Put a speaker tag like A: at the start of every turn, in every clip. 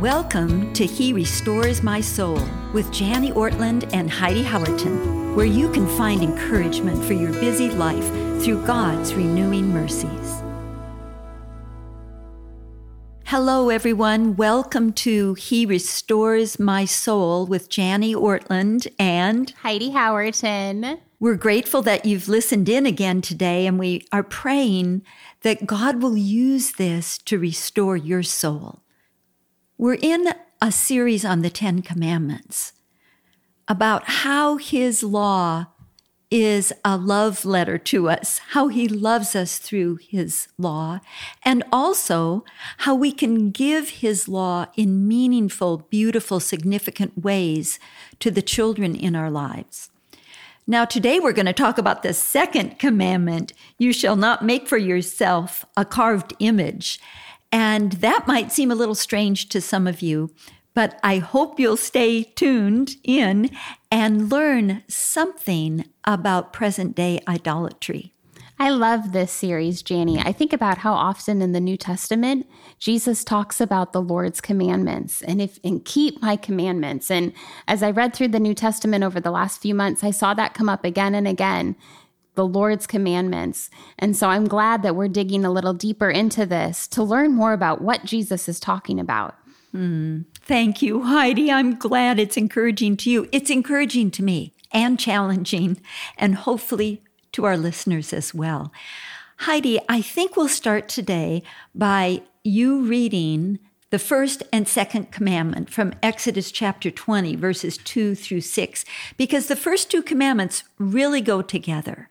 A: Welcome to He Restores My Soul with Jani Ortlund and Heidi Howerton, where you can find encouragement for your busy life through God's renewing mercies. Hello, everyone. Welcome to He Restores My Soul with Jani Ortlund and
B: Heidi Howerton.
A: We're grateful that you've listened in again today, and we are praying that God will use this to restore your soul. We're in a series on the Ten Commandments about how His law is a love letter to us, how He loves us through His law, and also how we can give His law in meaningful, beautiful, significant ways to the children in our lives. Now, today we're going to talk about the second commandment you shall not make for yourself a carved image. And that might seem a little strange to some of you, but I hope you'll stay tuned in and learn something about present day idolatry.
B: I love this series, Jani. I think about how often in the New Testament Jesus talks about the Lord's commandments and if and keep my commandments. And as I read through the New Testament over the last few months, I saw that come up again and again the Lord's commandments. And so I'm glad that we're digging a little deeper into this to learn more about what Jesus is talking about.
A: Mm, thank you, Heidi. I'm glad it's encouraging to you. It's encouraging to me and challenging, and hopefully to our listeners as well. Heidi, I think we'll start today by you reading the first and second commandment from Exodus chapter 20, verses 2 through 6, because the first two commandments really go together.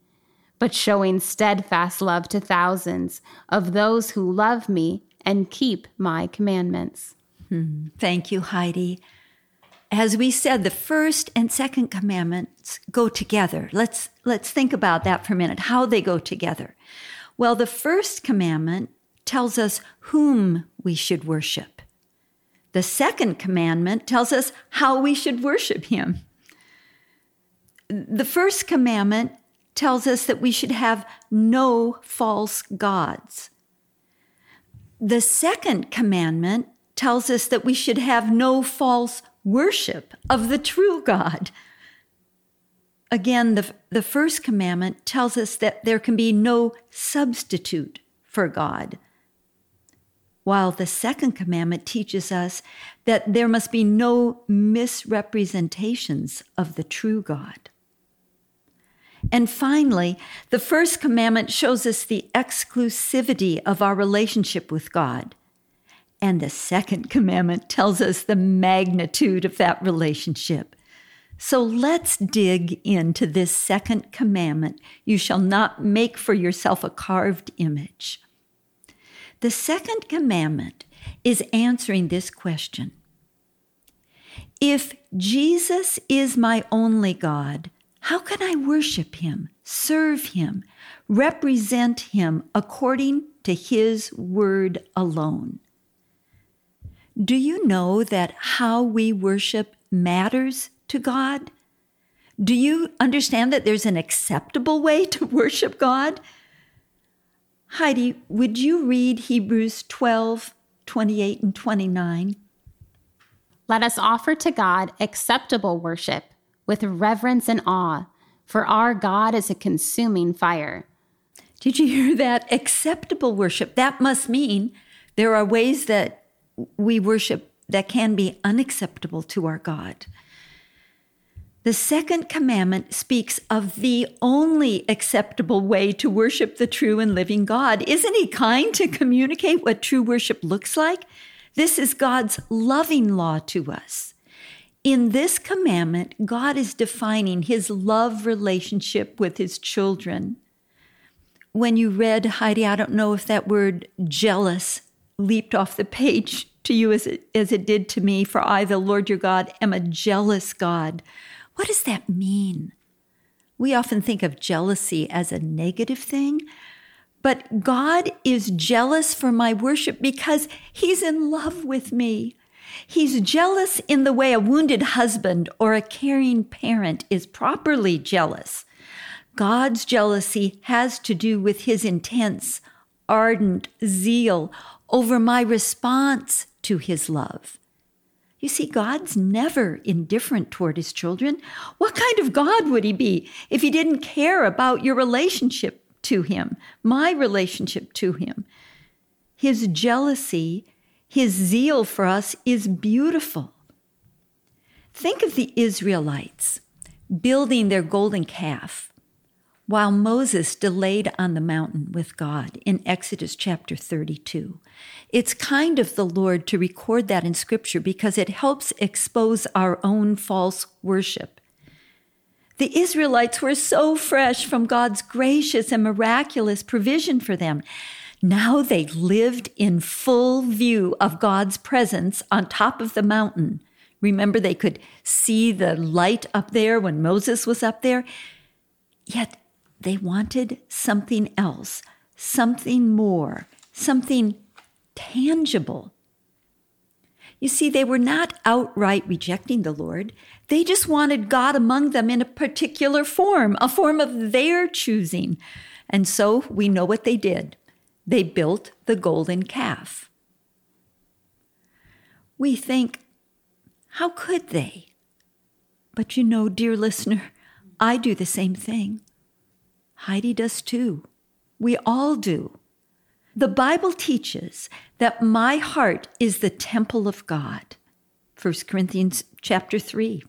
B: but showing steadfast love to thousands of those who love me and keep my commandments.
A: Thank you, Heidi. As we said, the first and second commandments go together. Let's, let's think about that for a minute, how they go together. Well, the first commandment tells us whom we should worship. The second commandment tells us how we should worship him. The first commandment tells us that we should have no false gods. The second commandment tells us that we should have no false worship of the true God. Again, the, the first commandment tells us that there can be no substitute for God, while the second commandment teaches us that there must be no misrepresentations of the true God. And finally, the first commandment shows us the exclusivity of our relationship with God. And the second commandment tells us the magnitude of that relationship. So let's dig into this second commandment you shall not make for yourself a carved image. The second commandment is answering this question If Jesus is my only God, how can I worship him, serve him, represent him according to his word alone? Do you know that how we worship matters to God? Do you understand that there's an acceptable way to worship God? Heidi, would you read Hebrews 12, 28 and 29?
B: Let us offer to God acceptable worship with reverence and awe, for our God is a consuming fire.
A: Did you hear that? Acceptable worship. That must mean there are ways that we worship that can be unacceptable to our God. The second commandment speaks of the only acceptable way to worship the true and living God. Isn't He kind to communicate what true worship looks like? This is God's loving law to us. In this commandment, God is defining his love relationship with his children. When you read Heidi, I don't know if that word jealous leaped off the page to you as it, as it did to me, for I, the Lord your God, am a jealous God. What does that mean? We often think of jealousy as a negative thing, but God is jealous for my worship because He's in love with me. He's jealous in the way a wounded husband or a caring parent is properly jealous. God's jealousy has to do with His intense, ardent zeal over my response to His love. You see, God's never indifferent toward his children. What kind of God would he be if he didn't care about your relationship to him, my relationship to him? His jealousy, his zeal for us is beautiful. Think of the Israelites building their golden calf while Moses delayed on the mountain with God in Exodus chapter 32. It's kind of the Lord to record that in Scripture because it helps expose our own false worship. The Israelites were so fresh from God's gracious and miraculous provision for them. Now they lived in full view of God's presence on top of the mountain. Remember, they could see the light up there when Moses was up there. Yet they wanted something else, something more, something tangible. You see, they were not outright rejecting the Lord. They just wanted God among them in a particular form, a form of their choosing. And so we know what they did. They built the golden calf. We think, how could they? But you know, dear listener, I do the same thing. Heidi does too. We all do. The Bible teaches that my heart is the temple of God. 1 Corinthians chapter 3.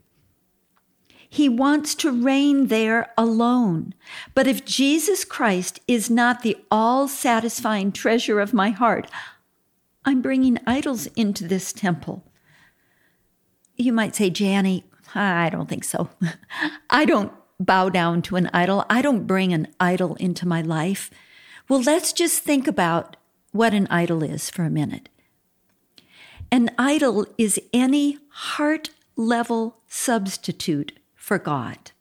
A: He wants to reign there alone. But if Jesus Christ is not the all satisfying treasure of my heart, I'm bringing idols into this temple. You might say, Jani, I don't think so. I don't bow down to an idol. I don't bring an idol into my life. Well, let's just think about what an idol is for a minute. An idol is any heart level substitute for God.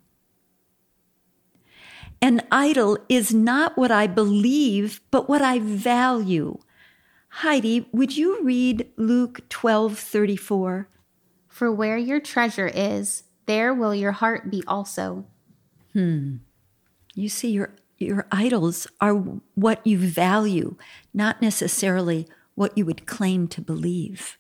A: An idol is not what I believe, but what I value. Heidi, would you read Luke 12 34?
B: For where your treasure is, there will your heart be also.
A: Hmm. You see, your your idols are what you value, not necessarily what you would claim to believe.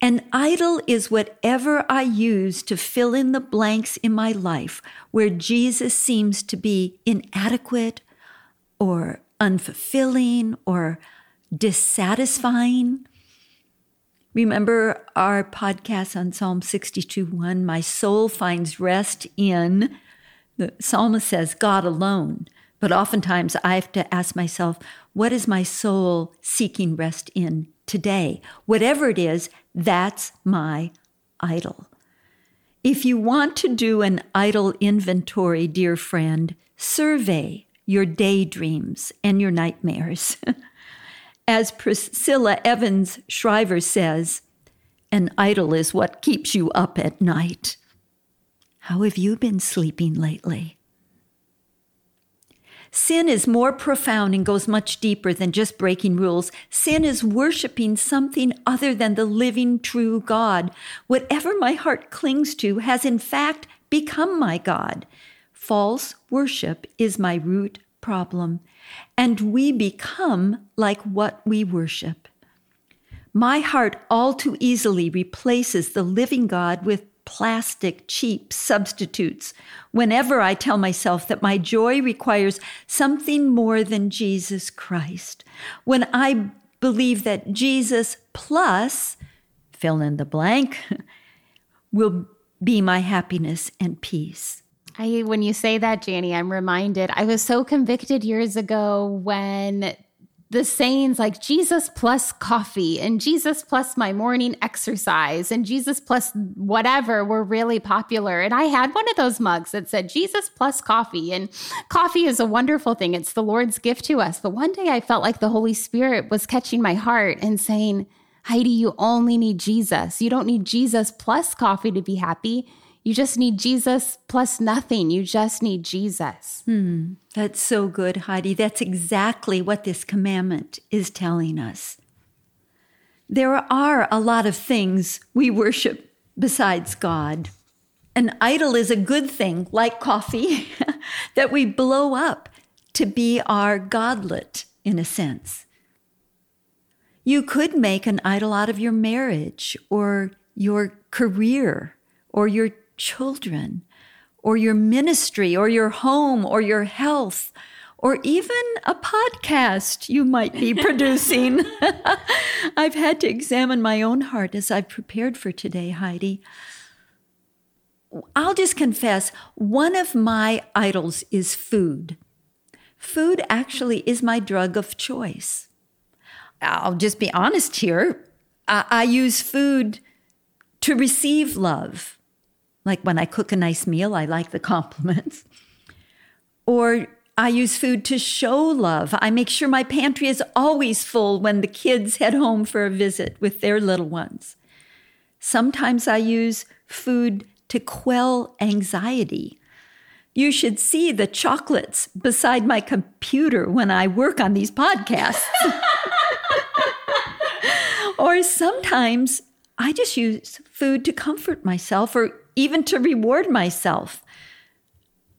A: An idol is whatever I use to fill in the blanks in my life where Jesus seems to be inadequate or unfulfilling or dissatisfying. Remember our podcast on Psalm 62 1 My soul finds rest in the psalmist says, God alone. But oftentimes I have to ask myself, what is my soul seeking rest in today? Whatever it is, that's my idol. If you want to do an idol inventory, dear friend, survey your daydreams and your nightmares. As Priscilla Evans Shirer says, an idol is what keeps you up at night. How have you been sleeping lately? Sin is more profound and goes much deeper than just breaking rules. Sin is worshiping something other than the living, true God. Whatever my heart clings to has, in fact, become my God. False worship is my root problem, and we become like what we worship. My heart all too easily replaces the living God with plastic, cheap substitutes whenever I tell myself that my joy requires something more than Jesus Christ. When I believe that Jesus plus, fill in the blank, will be my happiness and peace.
B: I, when you say that, Jani, I'm reminded I was so convicted years ago when the sayings like Jesus plus coffee and Jesus plus my morning exercise and Jesus plus whatever were really popular. And I had one of those mugs that said Jesus plus coffee. And coffee is a wonderful thing, it's the Lord's gift to us. But one day I felt like the Holy Spirit was catching my heart and saying, Heidi, you only need Jesus. You don't need Jesus plus coffee to be happy. You just need Jesus plus nothing. You just need Jesus.
A: Hmm, that's so good, Heidi. That's exactly what this commandment is telling us. There are a lot of things we worship besides God. An idol is a good thing, like coffee, that we blow up to be our godlet, in a sense. You could make an idol out of your marriage or your career or your children or your ministry or your home or your health or even a podcast you might be producing. I've had to examine my own heart as I've prepared for today, Heidi. I'll just confess, one of my idols is food. Food actually is my drug of choice. I'll just be honest here. I, I use food to receive love like when I cook a nice meal, I like the compliments. Or I use food to show love. I make sure my pantry is always full when the kids head home for a visit with their little ones. Sometimes I use food to quell anxiety. You should see the chocolates beside my computer when I work on these podcasts. or sometimes I just use food to comfort myself or even to reward myself.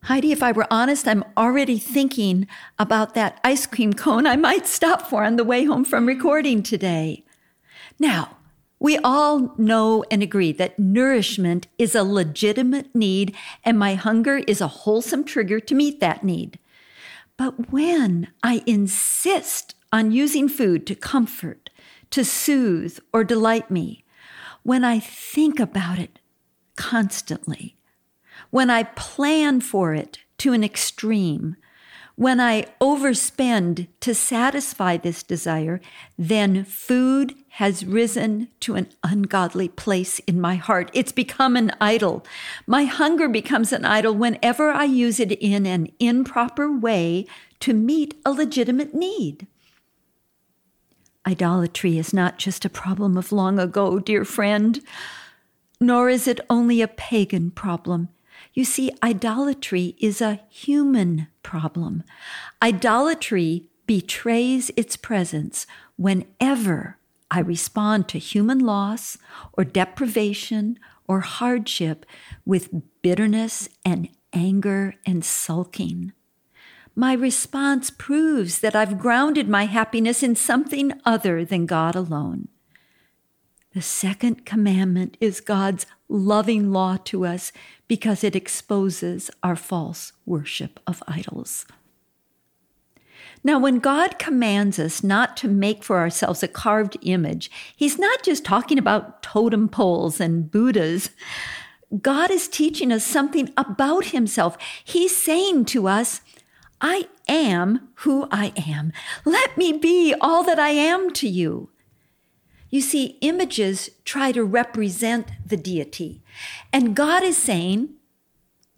A: Heidi, if I were honest, I'm already thinking about that ice cream cone I might stop for on the way home from recording today. Now, we all know and agree that nourishment is a legitimate need, and my hunger is a wholesome trigger to meet that need. But when I insist on using food to comfort, to soothe, or delight me, when I think about it constantly, when I plan for it to an extreme, when I overspend to satisfy this desire, then food has risen to an ungodly place in my heart. It's become an idol. My hunger becomes an idol whenever I use it in an improper way to meet a legitimate need. Idolatry is not just a problem of long ago, dear friend nor is it only a pagan problem. You see, idolatry is a human problem. Idolatry betrays its presence whenever I respond to human loss or deprivation or hardship with bitterness and anger and sulking. My response proves that I've grounded my happiness in something other than God alone. The second commandment is God's loving law to us because it exposes our false worship of idols. Now, when God commands us not to make for ourselves a carved image, He's not just talking about totem poles and Buddhas. God is teaching us something about Himself. He's saying to us, I am who I am. Let me be all that I am to you. You see, images try to represent the deity. And God is saying,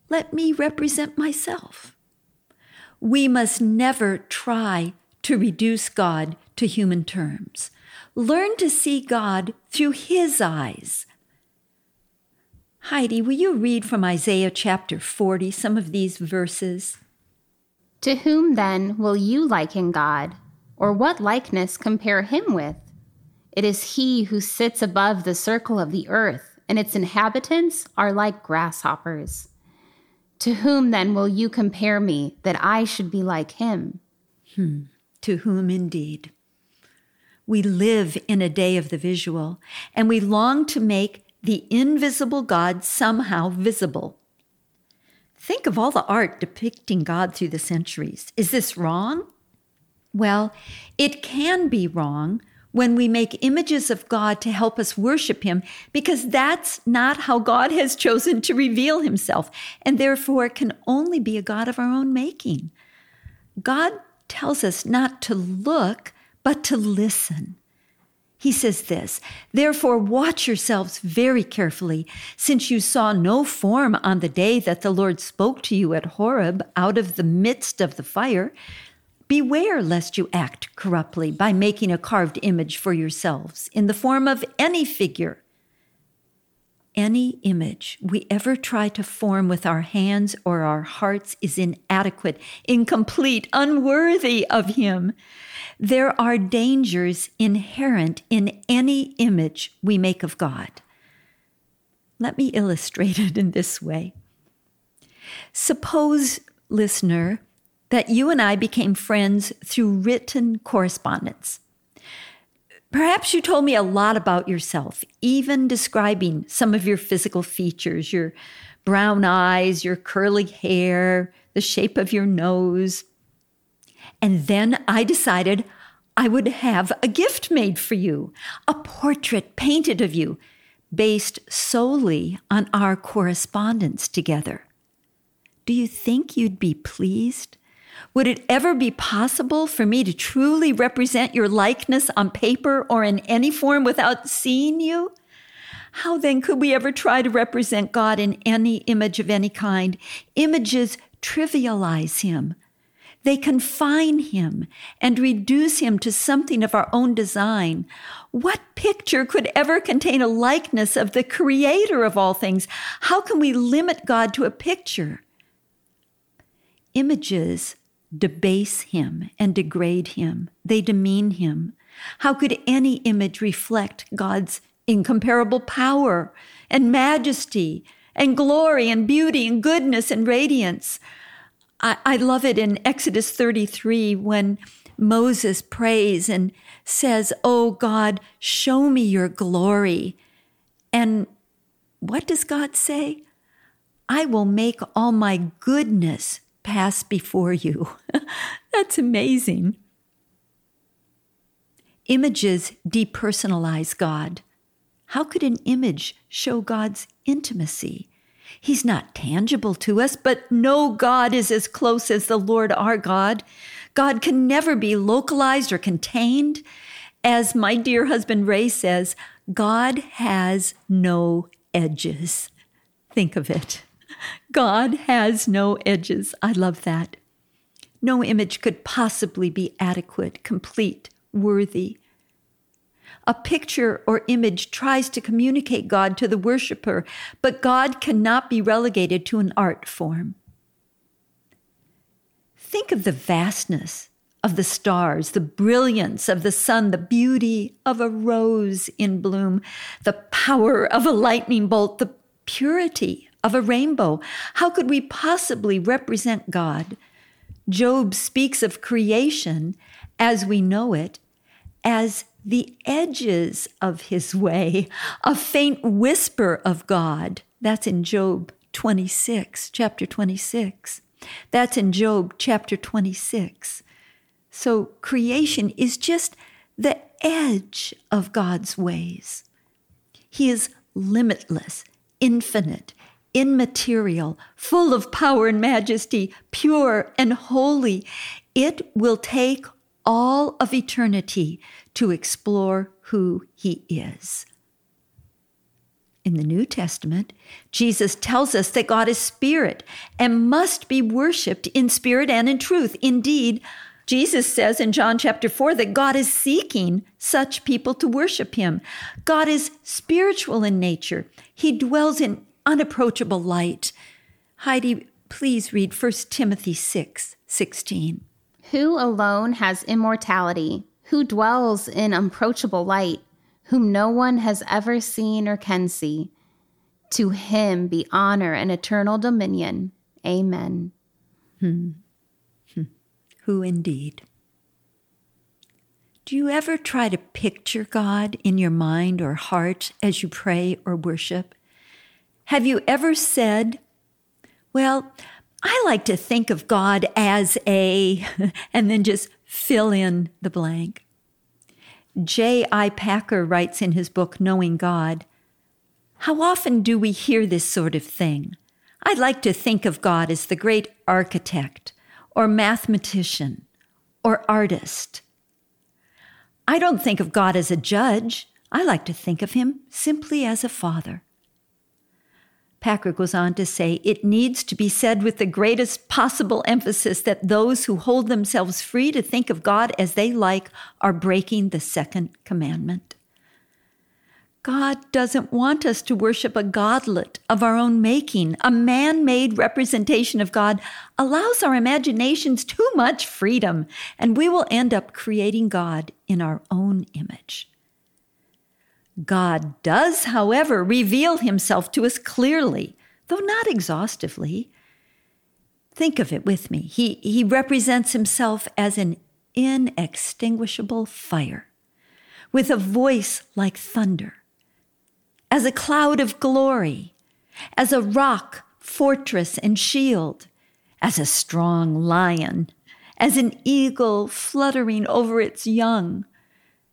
A: let me represent myself. We must never try to reduce God to human terms. Learn to see God through His eyes. Heidi, will you read from Isaiah chapter 40 some of these verses?
B: To whom then will you liken God, or what likeness compare him with? It is he who sits above the circle of the earth, and its inhabitants are like grasshoppers. To whom then will you compare me that I should be like him?
A: Hmm. To whom indeed? We live in a day of the visual, and we long to make the invisible God somehow visible. Think of all the art depicting God through the centuries. Is this wrong? Well, it can be wrong when we make images of God to help us worship Him, because that's not how God has chosen to reveal Himself, and therefore can only be a God of our own making. God tells us not to look, but to listen. He says this, therefore watch yourselves very carefully, since you saw no form on the day that the Lord spoke to you at Horeb out of the midst of the fire Beware lest you act corruptly by making a carved image for yourselves in the form of any figure. Any image we ever try to form with our hands or our hearts is inadequate, incomplete, unworthy of Him. There are dangers inherent in any image we make of God. Let me illustrate it in this way. Suppose, listener, that you and I became friends through written correspondence. Perhaps you told me a lot about yourself, even describing some of your physical features, your brown eyes, your curly hair, the shape of your nose. And then I decided I would have a gift made for you, a portrait painted of you, based solely on our correspondence together. Do you think you'd be pleased? Would it ever be possible for me to truly represent your likeness on paper or in any form without seeing you? How then could we ever try to represent God in any image of any kind? Images trivialize him. They confine him and reduce him to something of our own design. What picture could ever contain a likeness of the creator of all things? How can we limit God to a picture? Images debase him and degrade him. They demean him. How could any image reflect God's incomparable power and majesty and glory and beauty and goodness and radiance? I, I love it in Exodus 33 when Moses prays and says, Oh God, show me your glory. And what does God say? I will make all my goodness pass before you. That's amazing. Images depersonalize God. How could an image show God's intimacy? He's not tangible to us, but no God is as close as the Lord our God. God can never be localized or contained. As my dear husband Ray says, God has no edges. Think of it. God has no edges. I love that. No image could possibly be adequate, complete, worthy. A picture or image tries to communicate God to the worshiper, but God cannot be relegated to an art form. Think of the vastness of the stars, the brilliance of the sun, the beauty of a rose in bloom, the power of a lightning bolt, the purity of a rainbow. How could we possibly represent God? Job speaks of creation as we know it as the edges of his way, a faint whisper of God. That's in Job 26, chapter 26. That's in Job chapter 26. So creation is just the edge of God's ways. He is limitless, infinite, immaterial, full of power and majesty, pure and holy. It will take all of eternity to explore who he is. In the New Testament, Jesus tells us that God is spirit and must be worshiped in spirit and in truth. Indeed, Jesus says in John chapter 4 that God is seeking such people to worship him. God is spiritual in nature. He dwells in unapproachable light. Heidi, please read 1 Timothy 6 16.
B: Who alone has immortality, who dwells in unapproachable light, whom no one has ever seen or can see. To him be honor and eternal dominion. Amen.
A: Hmm. Hmm. Who indeed? Do you ever try to picture God in your mind or heart as you pray or worship? Have you ever said, Well, I like to think of God as a, and then just fill in the blank? J.I. Packer writes in his book, Knowing God, How often do we hear this sort of thing? I like to think of God as the great architect, or mathematician, or artist. I don't think of God as a judge. I like to think of him simply as a father. Packer goes on to say, it needs to be said with the greatest possible emphasis that those who hold themselves free to think of God as they like are breaking the second commandment. God doesn't want us to worship a godlet of our own making. A man made representation of God allows our imaginations too much freedom, and we will end up creating God in our own image. God does, however, reveal himself to us clearly, though not exhaustively. Think of it with me. He, he represents himself as an inextinguishable fire, with a voice like thunder, as a cloud of glory, as a rock, fortress, and shield, as a strong lion, as an eagle fluttering over its young,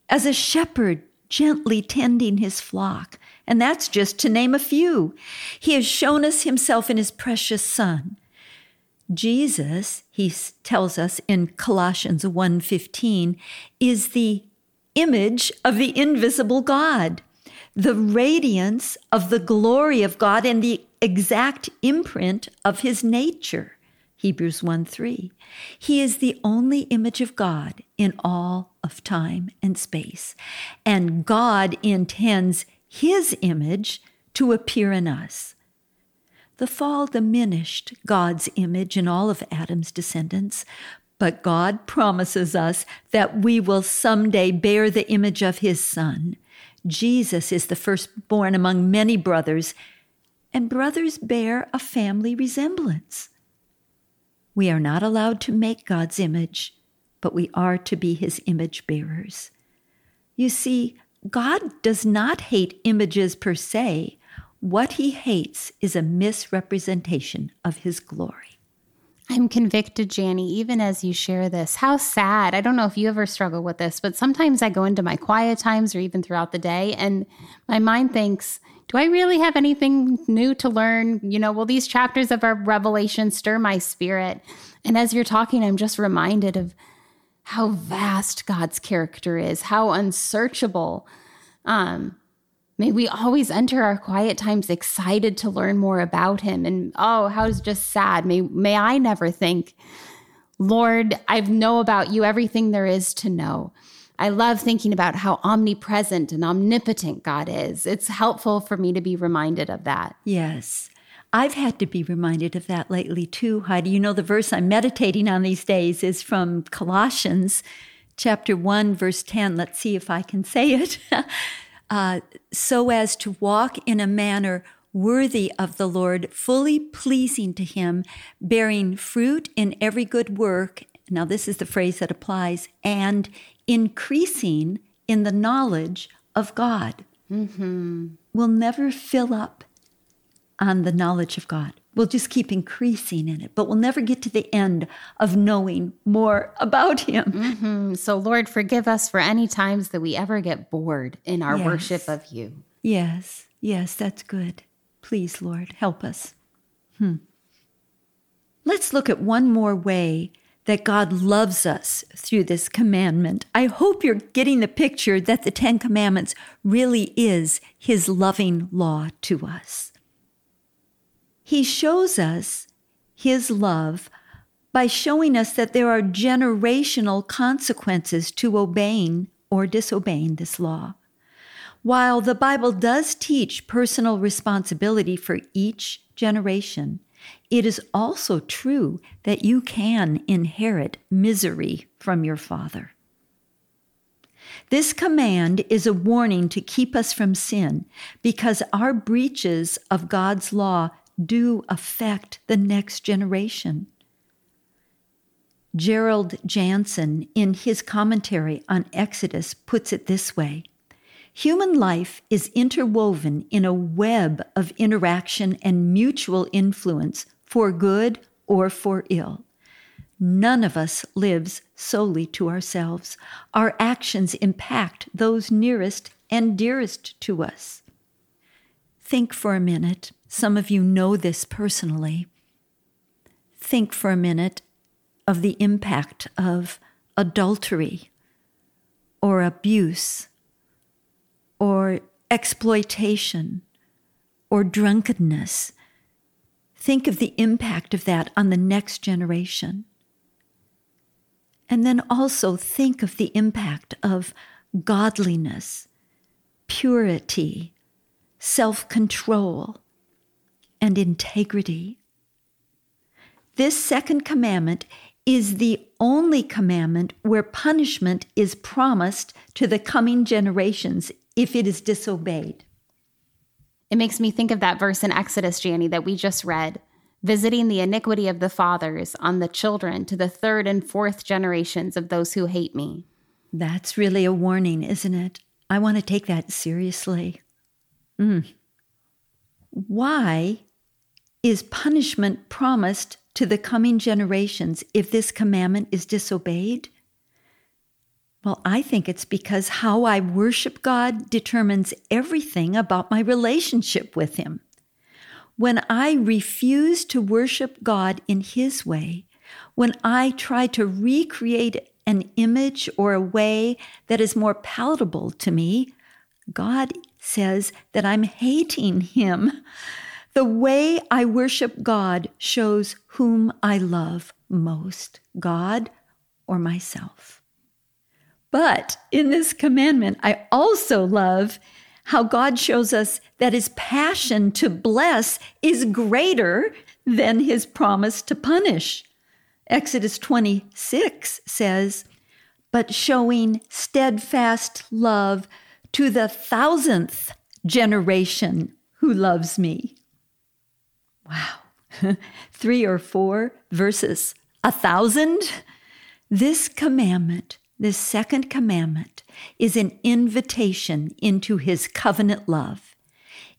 A: as a shepherd gently tending his flock. And that's just to name a few. He has shown us himself in his precious son. Jesus, he tells us in Colossians 1:15, is the image of the invisible God, the radiance of the glory of God and the exact imprint of his nature. Hebrews 1 3. He is the only image of God in all of time and space. And God intends his image to appear in us. The fall diminished God's image in all of Adam's descendants, but God promises us that we will someday bear the image of his son. Jesus is the firstborn among many brothers, and brothers bear a family resemblance. We are not allowed to make God's image, but we are to be his image bearers. You see, God does not hate images per se. What he hates is a misrepresentation of his glory.
B: I'm convicted, Jani, even as you share this. How sad. I don't know if you ever struggle with this, but sometimes I go into my quiet times or even throughout the day, and my mind thinks, do I really have anything new to learn? You know, will these chapters of our revelation stir my spirit? And as you're talking, I'm just reminded of how vast God's character is, how unsearchable. Um, may we always enter our quiet times excited to learn more about him. And oh, how is just sad. May may I never think, Lord, I know about you everything there is to know. I love thinking about how omnipresent and omnipotent God is. It's helpful for me to be reminded of that.
A: Yes. I've had to be reminded of that lately too, Heidi. You know, the verse I'm meditating on these days is from Colossians chapter 1, verse 10. Let's see if I can say it. uh, so as to walk in a manner worthy of the Lord, fully pleasing to Him, bearing fruit in every good work. Now, this is the phrase that applies, and increasing in the knowledge of God. Mm-hmm. We'll never fill up on the knowledge of God. We'll just keep increasing in it, but we'll never get to the end of knowing more about Him.
B: Mm-hmm. So, Lord, forgive us for any times that we ever get bored in our yes. worship of you.
A: Yes, yes, that's good. Please, Lord, help us. Hmm. Let's look at one more way that God loves us through this commandment. I hope you're getting the picture that the Ten Commandments really is His loving law to us. He shows us His love by showing us that there are generational consequences to obeying or disobeying this law. While the Bible does teach personal responsibility for each generation, it is also true that you can inherit misery from your father. This command is a warning to keep us from sin because our breaches of God's law do affect the next generation. Gerald Janzen, in his commentary on Exodus, puts it this way Human life is interwoven in a web of interaction and mutual influence for good or for ill. None of us lives solely to ourselves. Our actions impact those nearest and dearest to us. Think for a minute. Some of you know this personally. Think for a minute of the impact of adultery or abuse or exploitation or drunkenness. Think of the impact of that on the next generation. And then also think of the impact of godliness, purity, self control, and integrity. This second commandment is the only commandment where punishment is promised to the coming generations if it is disobeyed.
B: It makes me think of that verse in Exodus, Jani, that we just read visiting the iniquity of the fathers on the children to the third and fourth generations of those who hate me.
A: That's really a warning, isn't it? I want to take that seriously. Mm. Why is punishment promised to the coming generations if this commandment is disobeyed? Well, I think it's because how I worship God determines everything about my relationship with Him. When I refuse to worship God in His way, when I try to recreate an image or a way that is more palatable to me, God says that I'm hating Him. The way I worship God shows whom I love most God or myself. But in this commandment, I also love how God shows us that his passion to bless is greater than his promise to punish. Exodus 26 says, But showing steadfast love to the thousandth generation who loves me. Wow. Three or four verses, a thousand. This commandment this second commandment is an invitation into his covenant love.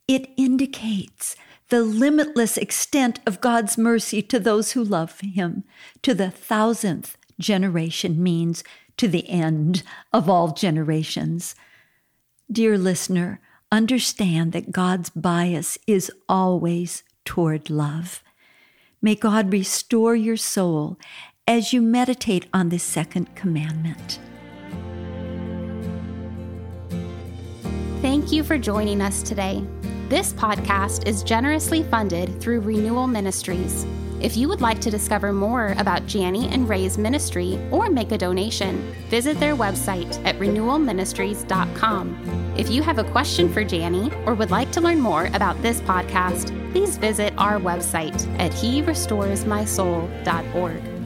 A: It indicates the limitless extent of God's mercy to those who love him. To the thousandth generation means to the end of all generations. Dear listener, understand that God's bias is always toward love. May God restore your soul as you meditate on this second commandment.
B: Thank you for joining us today. This podcast is generously funded through Renewal Ministries. If you would like to discover more about Jani and Ray's ministry or make a donation, visit their website at renewalministries.com. If you have a question for Jani or would like to learn more about this podcast, please visit our website at herestoresmysoul.org.